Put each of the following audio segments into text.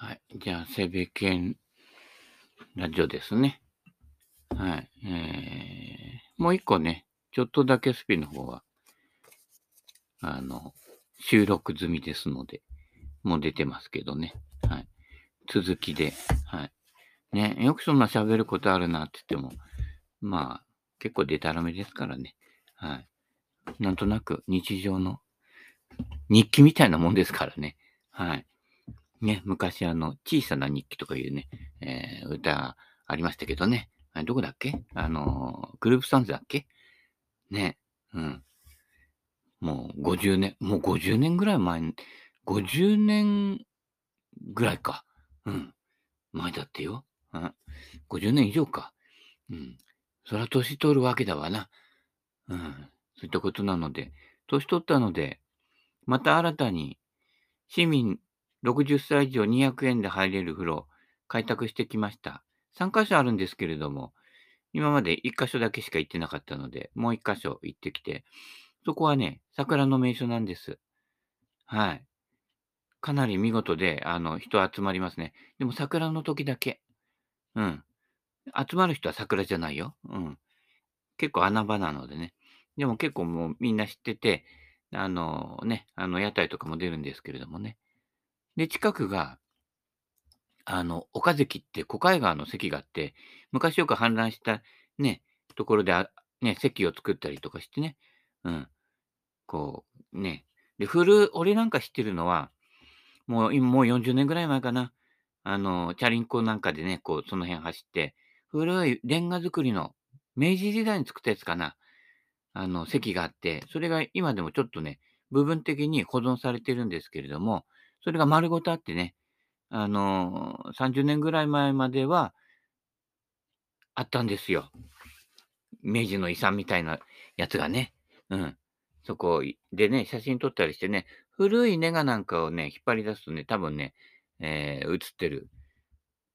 はい。じゃあ、セベケンラジオですね。はい。えー、もう一個ね、ちょっとだけスピの方は、あの、収録済みですので、もう出てますけどね。はい。続きで、はい。ね、よくそんな喋ることあるなって言っても、まあ、結構デタラメですからね。はい。なんとなく日常の日記みたいなもんですからね。はい。ね、昔あの、小さな日記とかいうね、えー、歌ありましたけどね。どこだっけ？あの、グループサンズだっけ？ね、うん。もう50年、もう50年ぐらい前、50年ぐらいか。うん。前だってよ。うん。50年以上か。うん。そら年取るわけだわな。うん。そういったことなので、年取ったので、また新たに市民60歳以上200円で入れる風呂、開拓してきました。3カ所あるんですけれども、今まで1箇所だけしか行ってなかったので、もう1箇所行ってきて、そこはね、桜の名所なんです。はい。かなり見事で、あの、人集まりますね。でも桜の時だけ。うん。集まる人は桜じゃないよ。うん。結構穴場なのでね。でも結構もうみんな知ってて、あのね、あの屋台とかも出るんですけれどもね。で、近くが、あの、岡関って小海川の関があって、昔よく氾濫したね、ところであ、ね、席を作ったりとかしてね。うん。こう、ね。で、古、俺なんか知ってるのは、もう今もう40年ぐらい前かな。あの、チャリンコなんかでね、こう、その辺走って、古いレンガ造りの、明治時代に作ったやつかな。あの、席があって、それが今でもちょっとね、部分的に保存されてるんですけれども、それが丸ごとあってね、あの30年ぐらい前までは、あったんですよ。明治の遺産みたいなやつがね。うん。そこでね、写真撮ったりしてね、古いネガなんかをね、引っ張り出すとね、多分ね、えー、写ってる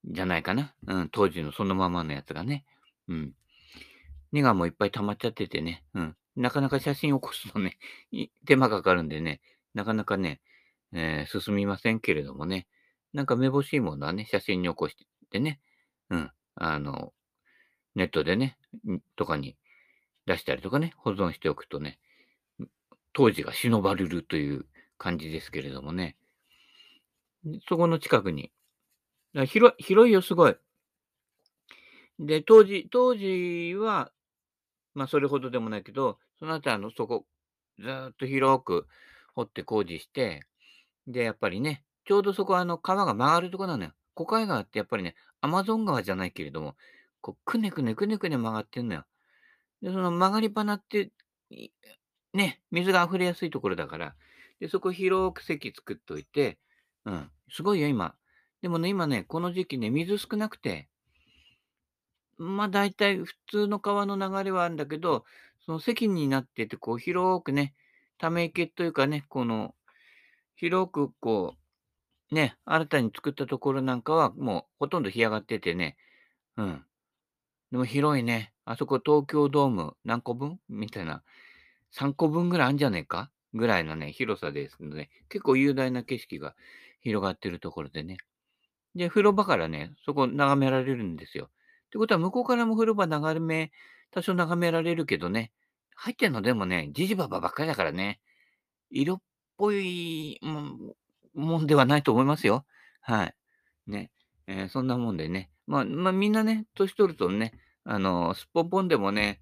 じゃないかな。うん、当時のそのままのやつがね。うん。ネガもいっぱい溜まっちゃっててね。うん。なかなか写真を起こすとね、手間かかるんでね、なかなかね、えー、進みませんけれどもね。なんかめぼしいものはね、写真に起こしてね、うん。あの、ネットでね、とかに出したりとかね、保存しておくとね、当時が忍ばれるという感じですけれどもね。そこの近くに。広広いよ、すごい。で、当時、当時は、まあ、それほどでもないけど、その後、あの、そこ、ずっと広く掘って工事して、で、やっぱりね、ちょうどそこは、あの、川が曲がるとこなのよ。小海川ってやっぱりね、アマゾン川じゃないけれども、こう、くねくねくねくね曲がってんのよ。で、その曲がりっぱなって、ね、水が溢れやすいところだから、で、そこ広く席作っといて、うん、すごいよ、今。でもね、今ね、この時期ね、水少なくて、まあ、大体普通の川の流れはあるんだけど、その席になってて、こう広くね、ため池というかね、この、広くこう、ね、新たに作ったところなんかはもうほとんど干上がっててね、うん。でも広いね。あそこ東京ドーム何個分？みたいな。3個分ぐらいあるんじゃねえか？ぐらいのね、広さですので、結構雄大な景色が広がってるところでね。で、風呂場からね、そこ眺められるんですよ。ってことは、向こうからも風呂場眺め、多少眺められるけどね、入ってんのでもね、じじばばばっかりだからね、色っぽいもんではないと思いますよ。はい。ね。えー、そんなもんでね。まあ、まあ、みんなね、年取るとね、あの、すっぽんぽんでもね、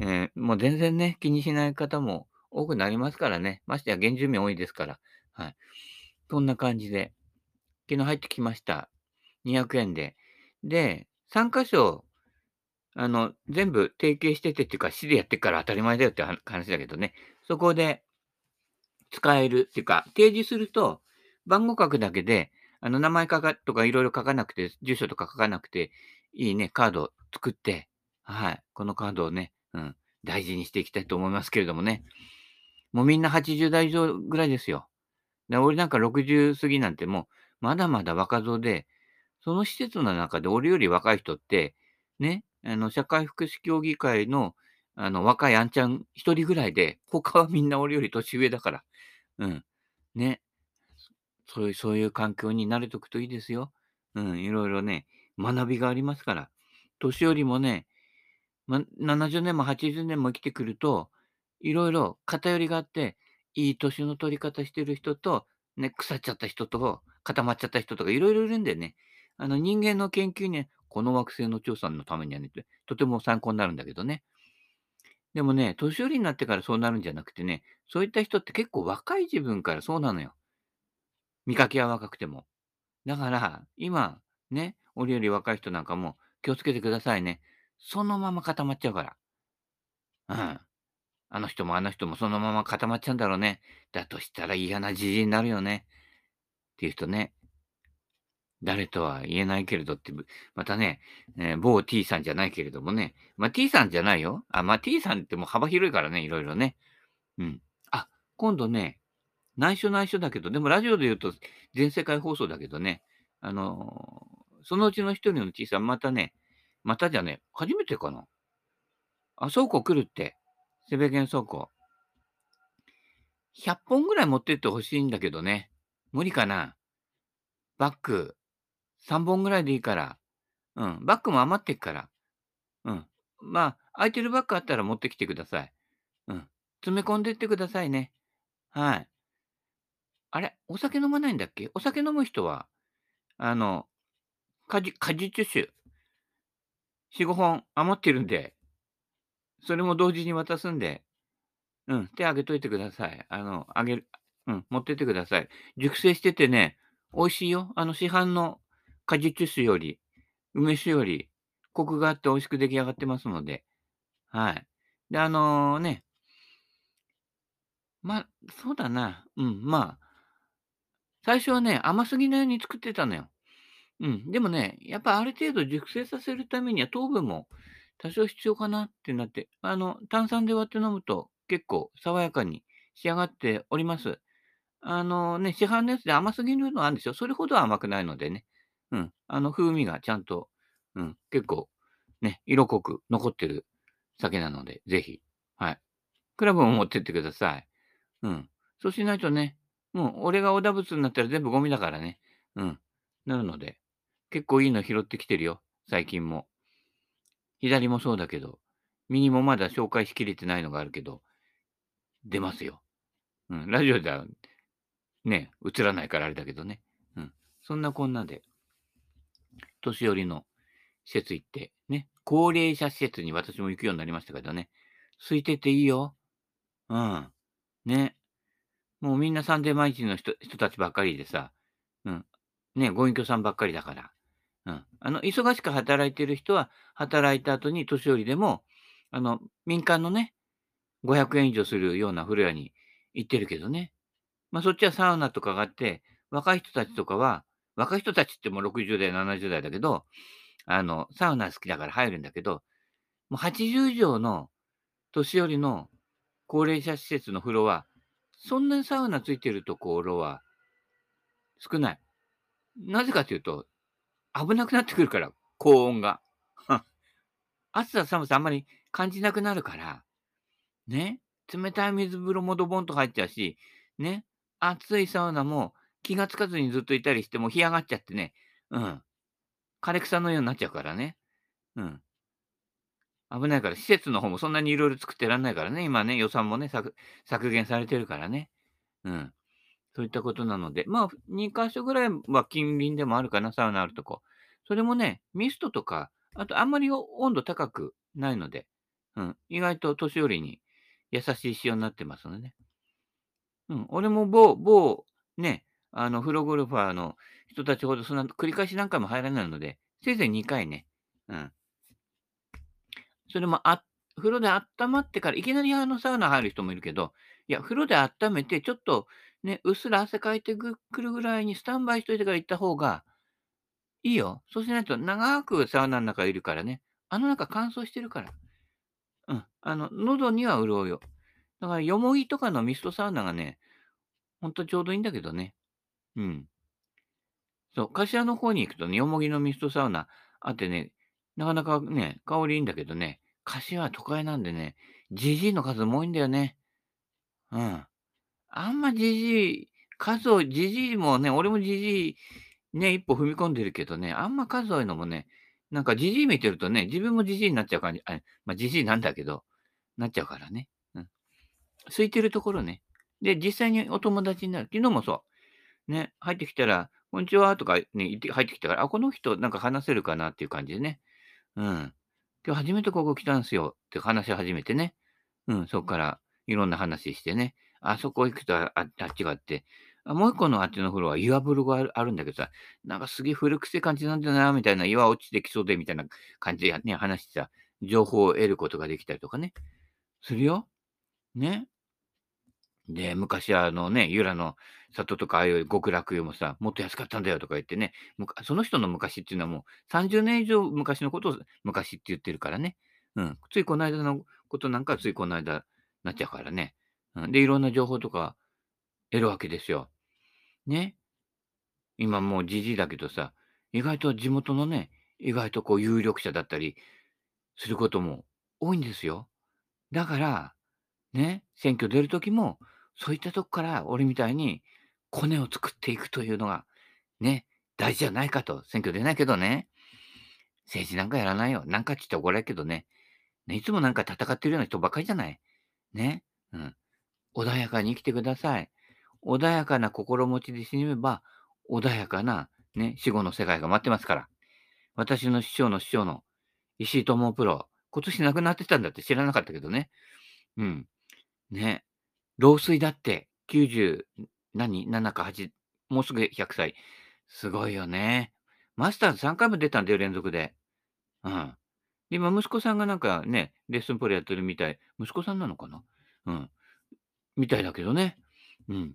えー、もう全然ね、気にしない方も多くなりますからね。ましてや原住民多いですから。はい。そんな感じで、昨日入ってきました。200円で。で、3箇所、あの、全部提携しててっていうか、市でやってから当たり前だよって話だけどね。そこで使えるっていうか、提示すると、番号書くだけで、あの、名前書かとかいろいろ書かなくて、住所とか書かなくていいね、カードを作って、はい。このカードをね、うん、大事にしていきたいと思いますけれどもね。もうみんな80代以上ぐらいですよ。で俺なんか60過ぎなんてもう、まだまだ若造で、その施設の中で俺より若い人って、ね、あの、社会福祉協議会の、あの、若いあんちゃん一人ぐらいで、他はみんな俺より年上だから。うん。ね。そういうそういう環境に慣れとくといいですよ。うん、いろいろね、学びがありますから。年寄りもね、ま、70年も80年も生きてくると、いろいろ偏りがあって、いい年の取り方してる人と、ね、腐っちゃった人と、固まっちゃった人とかいろいろいるんでね、あの、人間の研究にね、この惑星の調査のためにはね、とても参考になるんだけどね。でもね、年寄りになってからそうなるんじゃなくてね、そういった人って結構若い自分からそうなのよ。見かけは若くても。だから、今、ね、俺より若い人なんかも気をつけてくださいね。そのまま固まっちゃうから。うん。あの人もあの人もそのまま固まっちゃうんだろうね。だとしたら嫌なじじいになるよね。っていう人ね。誰とは言えないけれどって、またね、えー、某 T さんじゃないけれどもね。まあ、T さんじゃないよ。あ、まあ、T さんってもう幅広いからね、いろいろね。うん。あ、今度ね、内緒内緒だけど、でもラジオで言うと全世界放送だけどね、あのー、そのうちの一人の T さん、またね、またじゃね、初めてかな。あ、倉庫来るって。セベゲン倉庫。100本ぐらい持ってってほしいんだけどね。無理かな。バッグ、3本ぐらいでいいから。うん。バッグも余ってっから。うん。まあ、空いてるバッグあったら持ってきてください。うん。詰め込んでってくださいね。はい。あれ？お酒飲まないんだっけ？お酒飲む人は、あの、果実、果実酒。4、5本余ってるんで、それも同時に渡すんで、うん、手あげといてください。あの、あげる、うん、持ってってください。熟成しててね、美味しいよ。あの、市販の果実酒より、梅酒より、コクがあって美味しく出来上がってますので、はい。で、あのー、ね、まあ、そうだな。うん、まあ、最初はね、甘すぎないように作ってたのよ。うん。でもね、やっぱある程度熟成させるためには糖分も多少必要かなってなって、あの、炭酸で割って飲むと結構爽やかに仕上がっております。あのね、市販のやつで甘すぎるのはあるんですよ。それほど甘くないのでね。うん。あの風味がちゃんと、うん、結構ね、色濃く残ってる酒なので、ぜひ、はい。クラブも持ってってください。うん。そうしないとね、もう俺がオダブツになったら全部ゴミだからね。うん。なるので、結構いいの拾ってきてるよ。最近も。左もそうだけど、右もまだ紹介しきれてないのがあるけど、出ますよ。うん。ラジオではね、映らないからあれだけどね。うん。そんなこんなで、年寄りの施設行って、ね、高齢者施設に私も行くようになりましたけどね、空いてていいよ。うん。ね。もうみんなサンデー毎日の人人たちばっかりでさ、うん。ね、ご隠居さんばっかりだから。うん。あの、忙しく働いてる人は、働いた後に年寄りでも、あの、民間のね、500円以上するような風呂屋に行ってるけどね。まあ、そっちはサウナとかがあって、若い人たちとかは、若い人たちってもう60代、70代だけど、あの、サウナ好きだから入るんだけど、もう80以上の年寄りの高齢者施設の風呂は、そんなにサウナついてるところは少ない。なぜかというと、危なくなってくるから、高温が。暑さ寒さあんまり感じなくなるから、ね、冷たい水風呂もドボンと入っちゃうし、ね、暑いサウナも気がつかずにずっといたりしても干上がっちゃってね、うん。枯れ草のようになっちゃうからね。うん。危ないから、施設の方もそんなにいろいろ作ってらんないからね、今ね、予算もね、削削減されてるからね。うん。そういったことなので、まあ、2箇所ぐらいは近隣でもあるかな、サウナあるとこ。それもね、ミストとか、あとあんまり温度高くないので、うん、意外と年寄りに優しい仕様になってますのでね。うん、俺も某、某、ね、あの、フロゴルファーの人たちほどそんな繰り返し何回も入らないので、せいぜい2回ね、うん、それもあ、風呂で温まってから、いきなりあのサウナ入る人もいるけど、いや、風呂で温めて、ちょっとね、うっすら汗かいてくるぐらいにスタンバイしといてから行った方がいいよ。そうしないと長くサウナの中いるからね。あの中乾燥してるから。うん。あの、喉には潤うよ。だから、よもぎとかのミストサウナがね、ほんとちょうどいいんだけどね。うん。そう、柏の方に行くとね、よもぎのミストサウナあってね、なかなかね、香りいいんだけどね、柏は都会なんでね、じじいの数も多いんだよね。うん。あんまじじい数を、じじいもね、俺もじじい、ね、一歩踏み込んでるけどね、あんま数多いのもね、なんかじじい見てるとね、自分もじじいになっちゃう感じ、あ、まあじじいなんだけど、なっちゃうからね。うん。空いてるところね。で、実際にお友達になる。昨日もそう。ね、入ってきたら、こんにちはとかね、入ってきたから、あ、この人なんか話せるかなっていう感じでね。うん。今日初めてここ来たんすよって話し始めてね。うん、そっからいろんな話してね。あそこ行くとああっちがあって、あもう一個のあっちの風呂は岩風呂があるあるんだけどさ、なんかすげえ古くせ感じなんだな、みたいな、岩落ちてきそうで、みたいな感じでね、話してさ、情報を得ることができたりとかね、するよ。ね。で、昔はあのね、由良の里とかああいう極楽湯もさ、もっと安かったんだよとか言ってね、その人の昔っていうのはもう30年以上昔のことを昔って言ってるからね。うん。ついこの間のことなんかついこの間なっちゃうからね。うん、で、いろんな情報とか得るわけですよ。ね。今もうじじいだけどさ、意外と地元のね、意外とこう有力者だったりすることも多いんですよ。だから、ね、選挙出るときも、そういったとこから俺みたいにコネを作っていくというのが、ね、大事じゃないかと。選挙出ないけどね。政治なんかやらないよ。なんかって言って怒られるけどね。ね、いつもなんか戦ってるような人ばかりじゃない。ね。うん。穏やかに生きてください。穏やかな心持ちで死ねば、穏やかな、ね、死後の世界が待ってますから。私の師匠の師匠の石井智プロ、今年亡くなってたんだって知らなかったけどね。うん。ね。老衰だって、90、何 ?7 か8、もうすぐ100歳。すごいよね。マスターズ3回も出たんだよ、連続で。うん。今、息子さんがなんかね、レッスンプロやってるみたい。息子さんなのかな？うん。みたいだけどね。うん。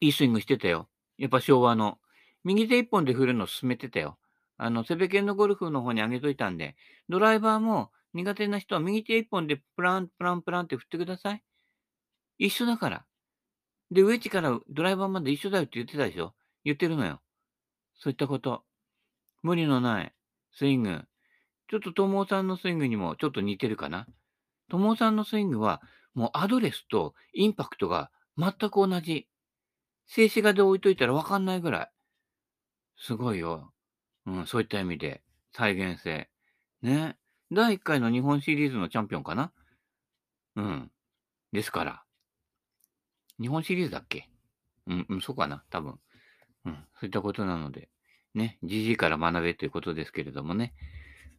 いいスイングしてたよ。やっぱ昭和の。右手一本で振るの進めてたよ。あの、セベケンのゴルフの方に上げといたんで、ドライバーも苦手な人は右手一本でプラン、プラン、プランって振ってください。一緒だから。で、ウェッジからドライバーまで一緒だよって言ってたでしょ？言ってるのよ。そういったこと。無理のないスイング。ちょっと友さんのスイングにもちょっと似てるかな？友さんのスイングはもうアドレスとインパクトが全く同じ。静止画で置いといたらわかんないぐらい。すごいよ。うん、そういった意味で、再現性。ね。第1回の日本シリーズのチャンピオンかな？うん。ですから。日本シリーズだっけ？うん、うん、そうかな。多分。うん、そういったことなので。ね。GG から学べということですけれどもね。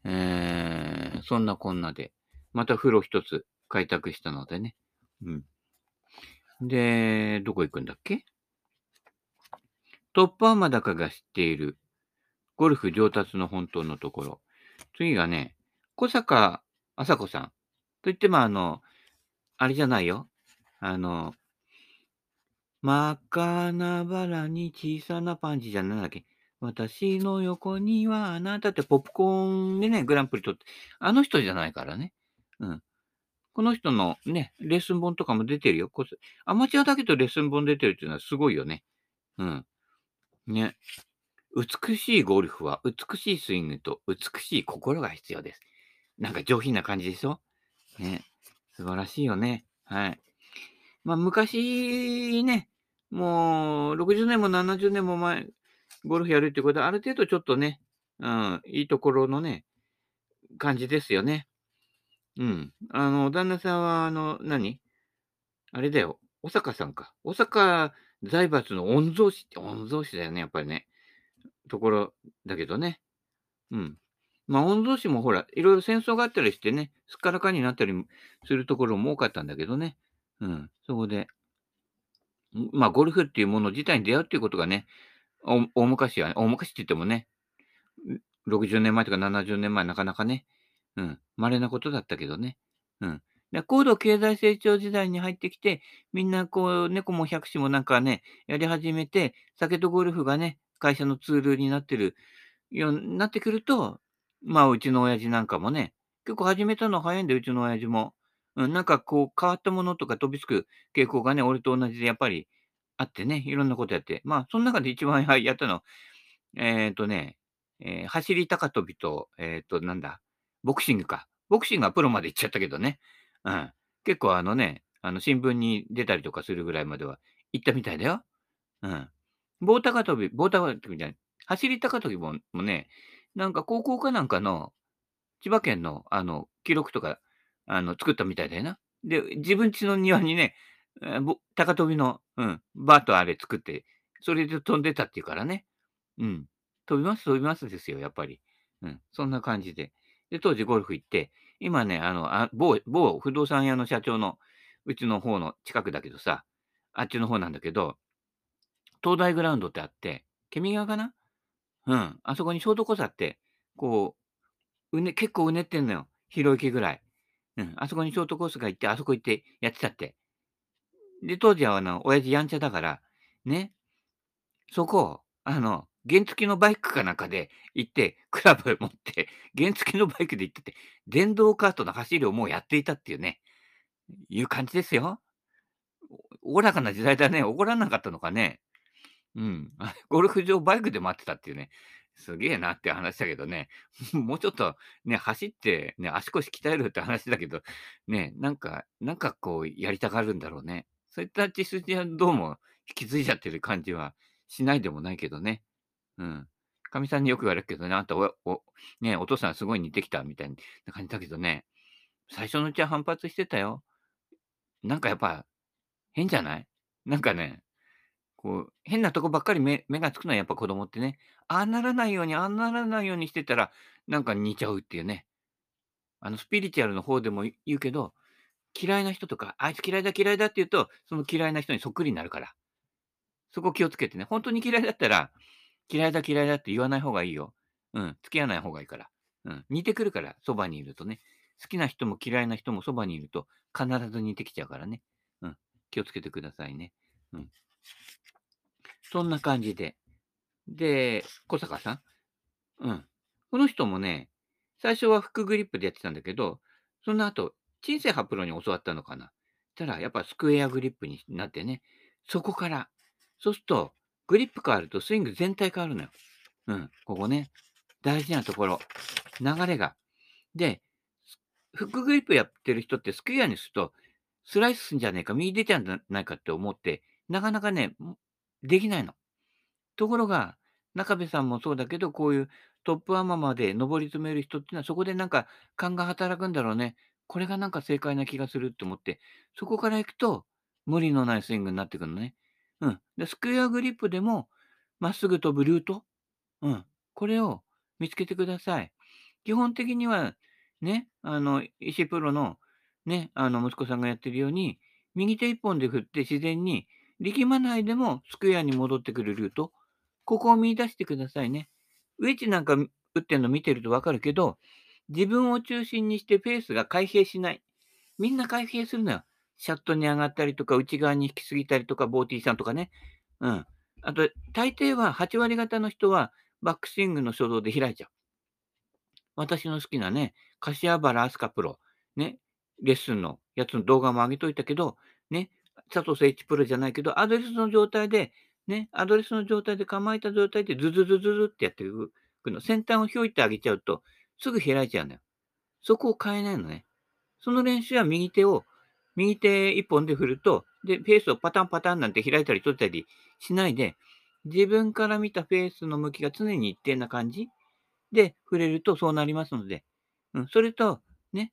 えー、そんなこんなで。また風呂一つ開拓したのでね。うん。で、どこ行くんだっけ？トップアマダカが知っているゴルフ上達の本当のところ。次がね、小坂麻子さん。と言っても、あの、あれじゃないよ。あの、真っ赤なバラに小さなパンチじゃなんだっけ。私の横にはあなたってポップコーンでね、グランプリ取って、あの人じゃないからね。うん。この人のね、レッスン本とかも出てるよ。アマチュアだけどレッスン本出てるっていうのはすごいよね。うん。ね。美しいゴルフは美しいスイングと美しい心が必要です。なんか上品な感じでしょ？ね。素晴らしいよね。はい。まあ昔ね、もう60年も70年も前、ゴルフやるってことはある程度ちょっとね、うん、いいところのね、感じですよね。うん。あの、旦那さんは、あの、何？あれだよ。小坂さんか。小坂財閥の御曹司って、御曹司だよね、やっぱりね。ところだけどね。うん。まあ、御曹司もほら、いろいろ戦争があったりしてね、すっからかになったりするところも多かったんだけどね。うん。そこで、まあ、ゴルフっていうもの自体に出会うっていうことがね、大昔は、ね、大昔って言ってもね、60年前とか70年前なかなかね、うん。稀なことだったけどね。うん。で、高度経済成長時代に入ってきて、みんなこう、猫も百種もなんかね、やり始めて、酒とゴルフがね、会社のツールになってるようになってくると、まあ、うちの親父なんかもね、結構始めたの早いんで、うちの親父も。うん、なんかこう、変わったものとか飛びつく傾向がね、俺と同じでやっぱりあってね、いろんなことやって。まあ、その中で一番やったの、えっ、とね、えー、走り高跳びと、えっ、と、なんだ、ボクシングか。ボクシングはプロまで行っちゃったけどね。うん。結構あのね、あの新聞に出たりとかするぐらいまでは行ったみたいだよ。うん。棒高跳び、棒高跳びじゃない、走り高跳びももね、なんか高校かなんかの、千葉県のあの、記録とか、あの、作ったみたいだよな。で、自分家の庭にね、え、高跳びの、うん、バーとあれ作って、それで飛んでたっていうからね。うん。飛びます飛びますですよ、やっぱり。うん、そんな感じで。で、当時ゴルフ行って、今ね、あの、あ某某不動産屋の社長のうちの方の近くだけどさ、あっちの方なんだけど、東大グラウンドってあって、ケミ川かな？うん。あそこにショートコースあって、こう、うね、結構うねってんのよ。広い木ぐらい。うん。あそこにショートコースが行って、あそこ行ってやってたって。で、当時はあの、親父やんちゃだから、ね。そこ、あの、原付のバイクかなんかで行って、クラブ持って、原付のバイクで行ってて、電動カートの走りをもうやっていたっていうね、いう感じですよ。おおらかな時代だね。怒らなかったのかね。うん。ゴルフ場バイクで待ってたっていうね。すげえなって話だけどね。もうちょっとね、走ってね、足腰鍛えるって話だけど、ね、なんか、なんかこうやりたがるんだろうね。そういった血筋はどうも引き継いじゃってる感じはしないでもないけどね。うん。かみさんによく言われるけどね、あんたおお、ね、お父さんすごい似てきたみたいな感じだけどね、最初のうちは反発してたよ。なんかやっぱ、変じゃない？なんかね、こう、変なとこばっかり目目がつくのはやっぱ子供ってね、ああならないように、ああならないようにしてたら、なんか似ちゃうっていうね。あの、スピリチュアルの方でも言うけど、嫌いな人とか、あいつ嫌いだ嫌いだって言うと、その嫌いな人にそっくりになるから。そこ気をつけてね。本当に嫌いだったら、嫌いだ嫌いだって言わない方がいいよ。うん、付き合わない方がいいから。うん、似てくるから、そばにいるとね。好きな人も嫌いな人もそばにいると、必ず似てきちゃうからね。うん、気をつけてくださいね。うん。そんな感じで。で、小坂さん？うん。この人もね、最初はフックグリップでやってたんだけど、その後、小さいハプロに教わったのかな。したら、やっぱスクエアグリップになってね、そこから、そうすると、グリップ変わるとスイング全体変わるのよ。うん、ここね。大事なところ。流れが。で、フックグリップやってる人ってスクエアにすると、スライスすんじゃねえか、右出ちゃうんじゃないかって思って、なかなかね、できないの。ところが、中部さんもそうだけど、こういうトップアマまで上り詰める人っていうのは、そこでなんか勘が働くんだろうね。これがなんか正解な気がするって思って、そこから行くと、無理のないスイングになってくるのね。うん。で、スクエアグリップでも、まっすぐ飛ぶルート？うん。これを見つけてください。基本的には、ね、あの、石プロの、ね、あの、息子さんがやってるように、右手一本で振って自然に力まないでもスクエアに戻ってくるルート。ここを見出してくださいね。ウェッジなんか打ってるの見てるとわかるけど、自分を中心にしてペースが開閉しない。みんな開閉するのよ。シャットに上がったりとか、内側に引きすぎたりとか、ボーティーさんとかね。うん。あと、大抵は8割方の人はバックスイングの初動で開いちゃう。私の好きなね、柏原飛鳥プロ、ね、レッスンのやつの動画も上げといたけど、ね、佐藤誠一プロじゃないけど、アドレスの状態で、ね、アドレスの状態で構えた状態でズズズズズってやっていくの。先端をひょいってあげちゃうと、すぐ開いちゃうのよ。そこを変えないのね。その練習は右手を、右手一本で振ると、で、フェースをパタンパタンなんて開いたり閉じたりしないで、自分から見たフェースの向きが常に一定な感じで触れるとそうなりますので、うん、それと、ね、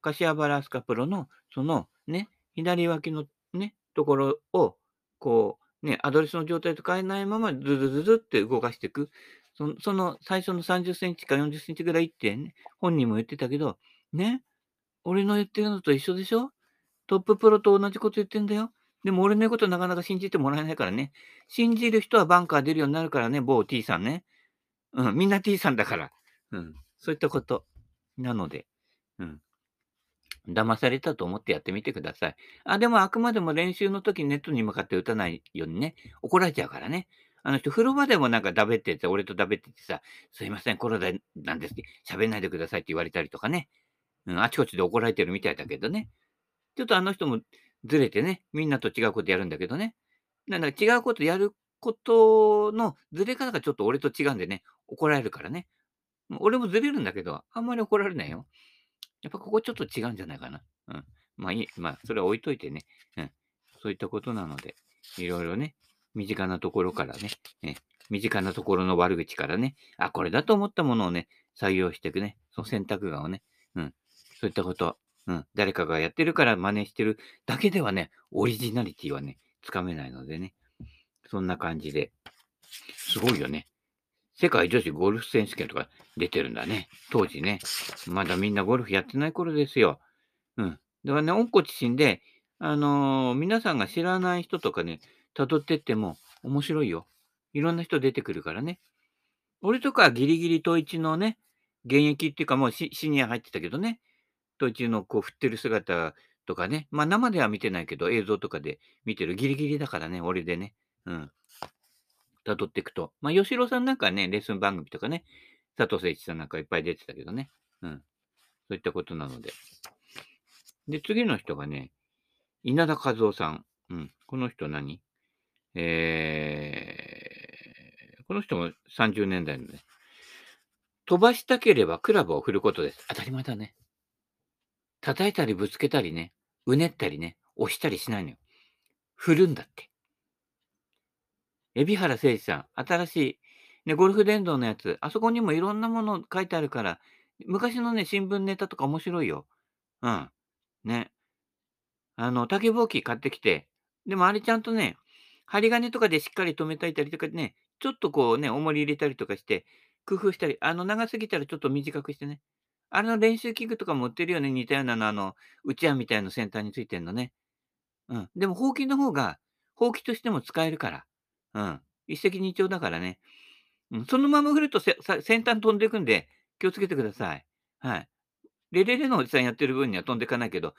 柏原スカプロの、その、ね、左脇のね、ところを、こう、ね、アドレスの状態と変えないまま、ズズズズって動かしていく。そのその最初の30センチか40センチぐらいってね、本人も言ってたけど、ね、俺の言ってるのと一緒でしょ？トッププロと同じこと言ってんだよ。でも俺の言うことなかなか信じてもらえないからね。信じる人はバンカー出るようになるからね、某 T さんね。うん、みんな T さんだから。うん、そういったこと。なので、うん。騙されたと思ってやってみてください。あ、でもあくまでも練習の時ネットに向かって打たないようにね、怒られちゃうからね。あの人、風呂場でもなんかだべってて、俺とだべっててさ、すいません、コロナなんですけど、喋んないでくださいって言われたりとかね。うん、あちこちで怒られてるみたいだけどね。ちょっとあの人もずれてね、みんなと違うことやるんだけどね。なんだ違うことやることのずれ方がちょっと俺と違うんでね、怒られるからね。俺もずれるんだけど、あんまり怒られないよ。やっぱここちょっと違うんじゃないかな。うん。まあいい。まあ、それは置いといてね。うん。そういったことなので、いろいろね、身近なところからね、ね身近なところの悪口からね、あ、これだと思ったものをね、採用していくね、その選択眼をね、うん、そういったこと、うん、誰かがやってるから真似してるだけではね、オリジナリティはね、つかめないのでね、そんな感じで、すごいよね。世界女子ゴルフ選手権とか出てるんだね。当時ね。まだみんなゴルフやってない頃ですよ。うん。だからね、温故知新で、あのー、皆さんが知らない人とかね、辿ってっても面白いよ。いろんな人出てくるからね。俺とかギリギリ統一のね、現役っていうかもうシニア入ってたけどね、統一のこう振ってる姿とかね、まあ生では見てないけど映像とかで見てるギリギリだからね、俺でね。うん。辿っていくと。まあ、吉郎さんなんかね、レッスン番組とかね、佐藤誠一さんなんかいっぱい出てたけどね。うん。そういったことなので。で、次の人がね、稲田和夫さん。うん。この人何？えー、この人も30年代のね、飛ばしたければクラブを振ることです。当たり前だね。叩いたりぶつけたりね、うねったりね、押したりしないのよ。振るんだって。海老原誠司さん、新しい、ね、ゴルフ殿堂のやつ、あそこにもいろんなもの書いてあるから、昔のね、新聞ネタとか面白いよ。うん。ね。あの、竹ぼうき買ってきて、でもあれちゃんとね、針金とかでしっかり留めたいたりとかね、ちょっとこうね、重り入れたりとかして、工夫したり、あの、長すぎたらちょっと短くしてね。あれの練習器具とかも売ってるよね、似たようなの、あの、うちわみたいな先端についてんのね。うん。でも、ほうきの方が、ほうきとしても使えるから。うん。一石二鳥だからね。うん、そのまま振ると先端飛んでいくんで、気をつけてください。はい。レレレのおじさんやってる分には飛んでいかないけど、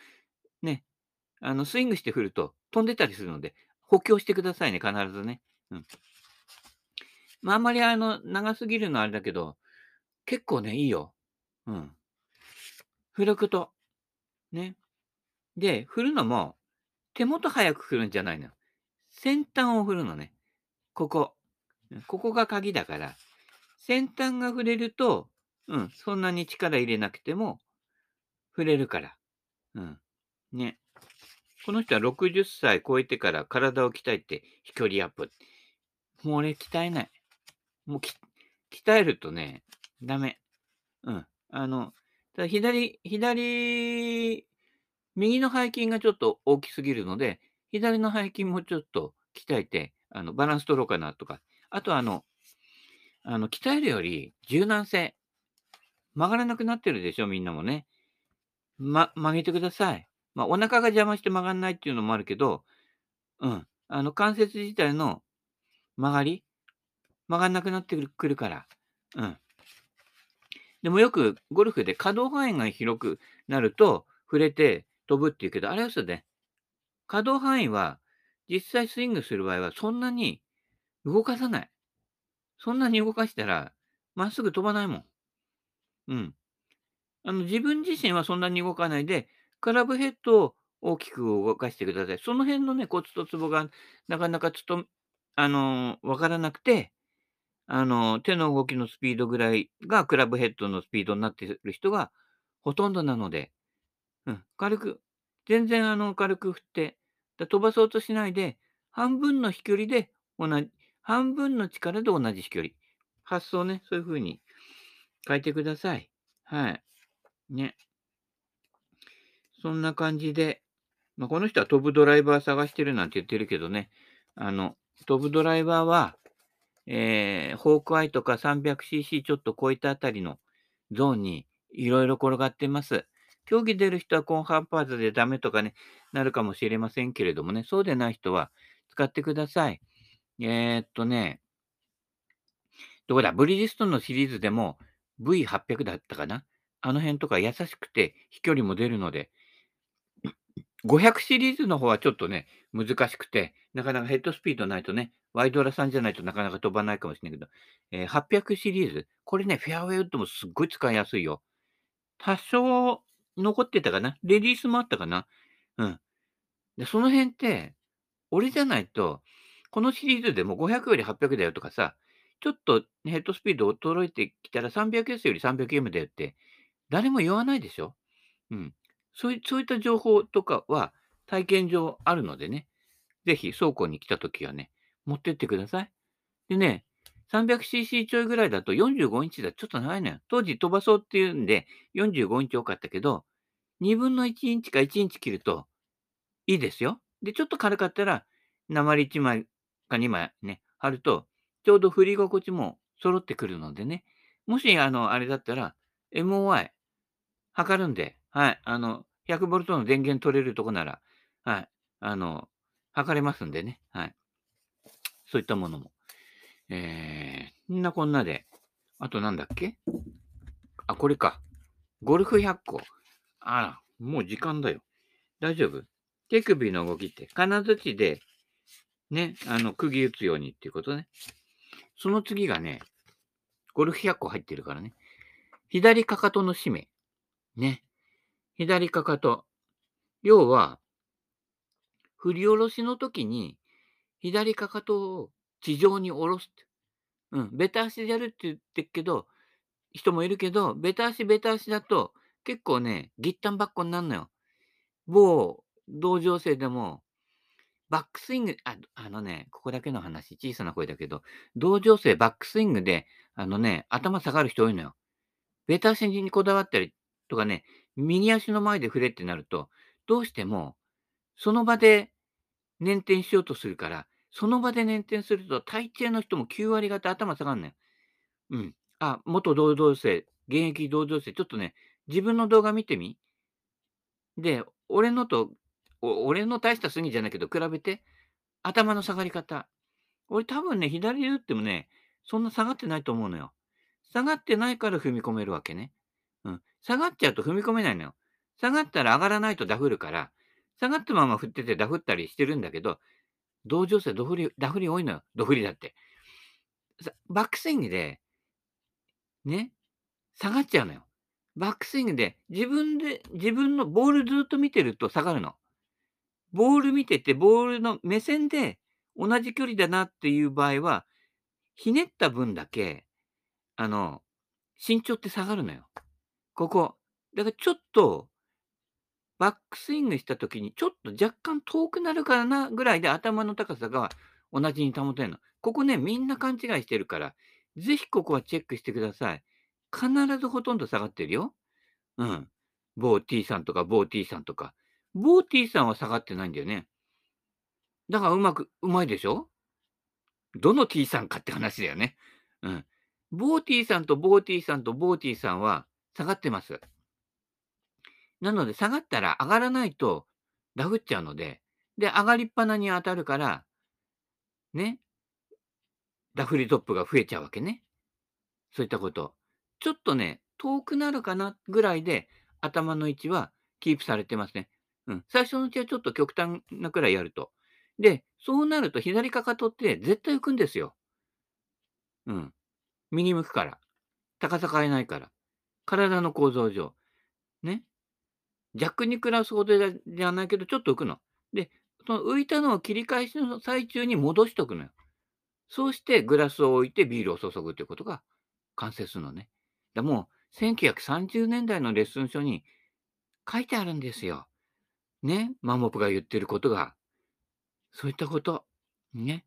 ね。あの、スイングして振ると飛んでたりするので、補強してくださいね、必ずね。うん。まあ、あんまりあの、長すぎるのはあれだけど、結構ね、いいよ。うん。振ること。ね。で、振るのも、手元早く振るんじゃないの。先端を振るのね。ここ。ここが鍵だから、先端が触れると、うん、そんなに力入れなくても、触れるから。うん。ね。この人は60歳超えてから体を鍛えて飛距離アップ。もう俺鍛えない。もう鍛えるとね、ダメ。うん。あの、ただ左、左、右の背筋がちょっと大きすぎるので、左の背筋もちょっと鍛えて、あの、バランス取ろうかなとか。あと、あの、あの、鍛えるより柔軟性。曲がらなくなってるでしょ、みんなもね。ま、曲げてください。まあ、お腹が邪魔して曲がんないっていうのもあるけど、うん。あの、関節自体の曲がり曲がんなくなってくるから。うん。でもよくゴルフで可動範囲が広くなると触れて飛ぶっていうけど、あれはそうね。可動範囲は実際スイングする場合はそんなに動かさない。そんなに動かしたら、まっすぐ飛ばないもん。うん。あの、自分自身はそんなに動かないで、クラブヘッドを大きく動かしてください。その辺のね、コツとツボがなかなかちょっと、あのー、わからなくて、あのー、手の動きのスピードぐらいがクラブヘッドのスピードになってる人がほとんどなので、うん、軽く、全然あの、軽く振って、飛ばそうとしないで、半分の飛距離で同じ、半分の力で同じ飛距離。発想ね、そういう風に変えてください。はい。ね。そんな感じで、まあ、この人は飛ぶドライバー探してるなんて言ってるけどね、あの、飛ぶドライバーは、えー、ホークアイとか 300cc ちょっと超えたあたりのゾーンにいろいろ転がってます。競技出る人はコンハンパーズでダメとかね、なるかもしれませんけれどもね、そうでない人は使ってください。えー、っとね、どこだ、ブリヂストンのシリーズでも V800 だったかな？あの辺とか優しくて飛距離も出るので、500シリーズの方はちょっとね、難しくて、なかなかヘッドスピードないとね、ワイドラさんじゃないとなかなか飛ばないかもしれないけど、えー、800シリーズ、これね、フェアウェイウッドもすっごい使いやすいよ。多少残ってたかな？レディースもあったかな？うん。で、その辺って、俺じゃないと、このシリーズでも500より800だよとかさ、ちょっとヘッドスピード衰えてきたら 300S より 300M だよって、誰も言わないでしょ？うん。そういった情報とかは体験上あるのでね、ぜひ倉庫に来たときはね、持ってってください。でね、300cc ちょいぐらいだと45インチだちょっと長いのよ。当時飛ばそうっていうんで45インチ多かったけど、2分の1インチか1インチ切るといいですよ。で、ちょっと軽かったら、鉛1枚か2枚ね、貼ると、ちょうど振り心地も揃ってくるのでね。もし、あの、あれだったら、MOI 測るんで、はい、あの、100V の電源取れるとこなら、はい、あの、測れますんでね。はい。そういったものも。えー、んなこんなで、あとなんだっけ？あ、これか。ゴルフ100個。あら、もう時間だよ。大丈夫？手首の動きって、金槌で、ね、あの、釘打つようにっていうことね。その次がね、ゴルフ100個入ってるからね。左かかとの締め。ね。左かかと。要は、振り下ろしの時に、左かかとを地上に下ろすって。うん、ベタ足でやるって言ってるけど、人もいるけど、ベタ足ベタ足だと、結構ね、ギッタンバッコになるのよ。某同情生でも、バックスイング、ああのね、ここだけの話、小さな声だけど、同情生バックスイングで、あのね、頭下がる人多いのよ。ベタ足にこだわったりとかね、右足の前で振れってなると、どうしても、その場で捻転しようとするから、その場で捻転すると、大抵の人も9割方頭下がるのよ。うん。あ、元同情生、現役同情生、ちょっとね、自分の動画見てみ。で、俺のと、俺の大したぎじゃないけど、比べて、頭の下がり方。俺多分ね、左で打ってもね、そんな下がってないと思うのよ。下がってないから踏み込めるわけね。うん。下がっちゃうと踏み込めないのよ。下がったら上がらないとダフるから、下がったまま振っててダフったりしてるんだけど、同情生、ドフリ、ダフリ多いのよ。ドフリだって。バックスイングで、ね、下がっちゃうのよ。バックスイングで自分で、自分のボールずっと見てると下がるの。ボール見てて、ボールの目線で同じ距離だなっていう場合は、ひねった分だけ、あの、身長って下がるのよ。ここ。だからちょっと、バックスイングした時にちょっと若干遠くなるからなぐらいで頭の高さが同じに保てるの。ここね、みんな勘違いしてるから、ぜひここはチェックしてください。必ずほとんど下がってるよ。うん。某 T さんとか某 T さんとか。某 T さんは下がってないんだよね。だからうまく、うまいでしょ？どの T さんかって話だよね。うん。某 T さんと某 T さんと某 T さんは下がってます。なので下がったら上がらないとダフっちゃうので、で、上がりっぱなに当たるから、ね、ダフリトップが増えちゃうわけね。そういったこと。ちょっとね、遠くなるかなぐらいで頭の位置はキープされてますね。うん。最初のうちはちょっと極端なくらいやると。で、そうなると左かかとって絶対浮くんですよ。うん。右向くから。高さ変えないから。体の構造上。ね。逆に暮らすほどじゃないけど、ちょっと浮くの。で、その浮いたのを切り返しの最中に戻しとくのよ。そうしてグラスを置いてビールを注ぐということが完成するのね。でもう1930年代のレッスン書に書いてあるんですよ。ね。マモプが言ってることが。そういったこと。ね。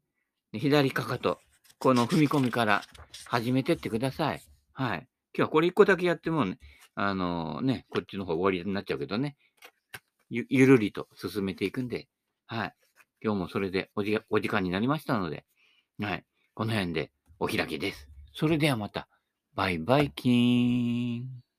左かかと。この踏み込みから始めてってください。はい。今日はこれ一個だけやってもね、あの、ね、こっちの方終わりになっちゃうけどね。ゆ、ゆるりと進めていくんで、はい。今日もそれでおじお時間になりましたので、はい。この辺でお開きです。それではまた。バイバイキーン。